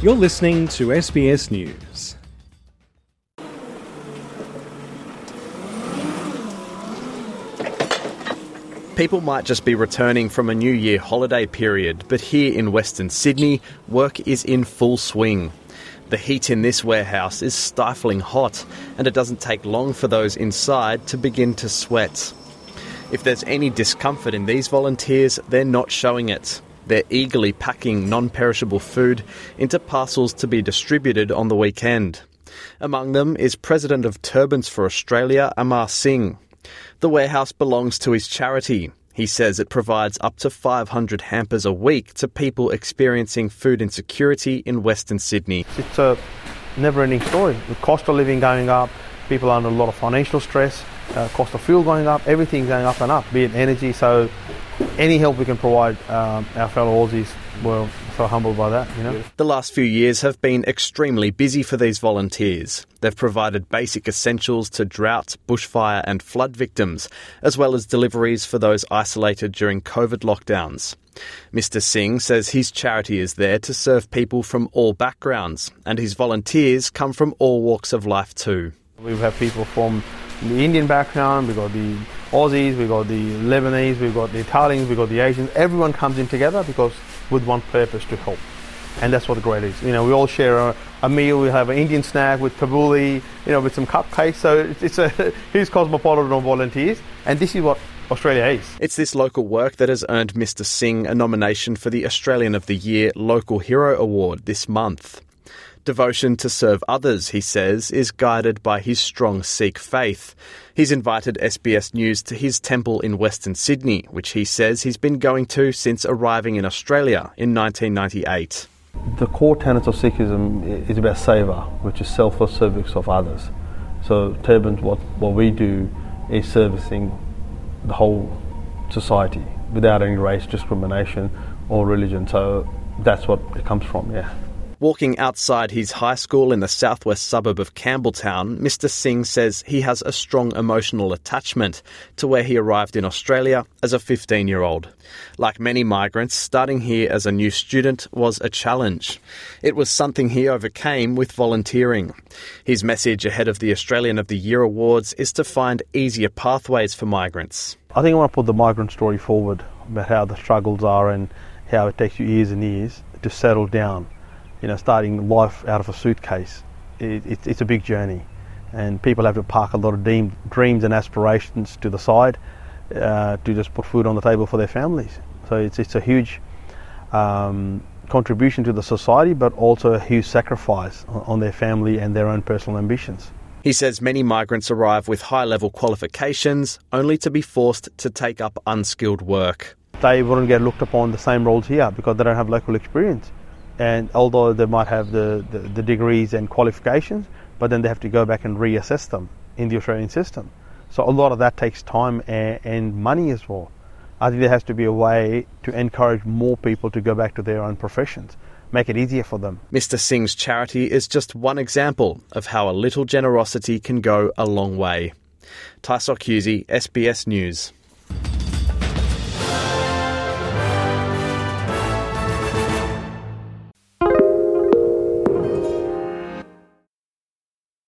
You're listening to SBS News. People might just be returning from a New Year holiday period, but here in Western Sydney, work is in full swing. The heat in this warehouse is stifling hot, and it doesn't take long for those inside to begin to sweat. If there's any discomfort in these volunteers, they're not showing it. They're eagerly packing non perishable food into parcels to be distributed on the weekend. Among them is President of Turbans for Australia, Amar Singh. The warehouse belongs to his charity. He says it provides up to 500 hampers a week to people experiencing food insecurity in Western Sydney. It's a never ending story. The cost of living going up, people are under a lot of financial stress, uh, cost of fuel going up, everything going up and up, be it energy. So any help we can provide um, our fellow Aussies, we're so humbled by that, you know. The last few years have been extremely busy for these volunteers. They've provided basic essentials to drought, bushfire, and flood victims, as well as deliveries for those isolated during COVID lockdowns. Mr. Singh says his charity is there to serve people from all backgrounds, and his volunteers come from all walks of life too. We have people from the Indian background, we've got the Aussies, we've got the Lebanese, we've got the Italians, we've got the Asians. Everyone comes in together because with one purpose to help. And that's what the great is. You know, we all share a, a meal. We have an Indian snack with tabbouleh, you know, with some cupcakes. So it's, it's a huge cosmopolitan of volunteers. And this is what Australia is. It's this local work that has earned Mr. Singh a nomination for the Australian of the Year Local Hero Award this month. Devotion to serve others, he says, is guided by his strong Sikh faith. He's invited SBS News to his temple in Western Sydney, which he says he's been going to since arriving in Australia in 1998. The core tenets of Sikhism is about seva, which is selfless service of others. So Turbans, what, what we do is servicing the whole society without any race discrimination or religion. So that's what it comes from, yeah. Walking outside his high school in the southwest suburb of Campbelltown, Mr. Singh says he has a strong emotional attachment to where he arrived in Australia as a 15 year old. Like many migrants, starting here as a new student was a challenge. It was something he overcame with volunteering. His message ahead of the Australian of the Year Awards is to find easier pathways for migrants. I think I want to put the migrant story forward about how the struggles are and how it takes you years and years to settle down you know, starting life out of a suitcase, it, it, it's a big journey. And people have to park a lot of dream, dreams and aspirations to the side uh, to just put food on the table for their families. So it's, it's a huge um, contribution to the society, but also a huge sacrifice on their family and their own personal ambitions. He says many migrants arrive with high level qualifications only to be forced to take up unskilled work. They wouldn't get looked upon the same roles here because they don't have local experience and although they might have the, the, the, degrees and qualifications, but then they have to go back and reassess them in the Australian system. So a lot of that takes time and, and money as well. I think there has to be a way to encourage more people to go back to their own professions, make it easier for them. Mr. Singh's charity is just one example of how a little generosity can go a long way. Tys Occhiuzzi, SBS News.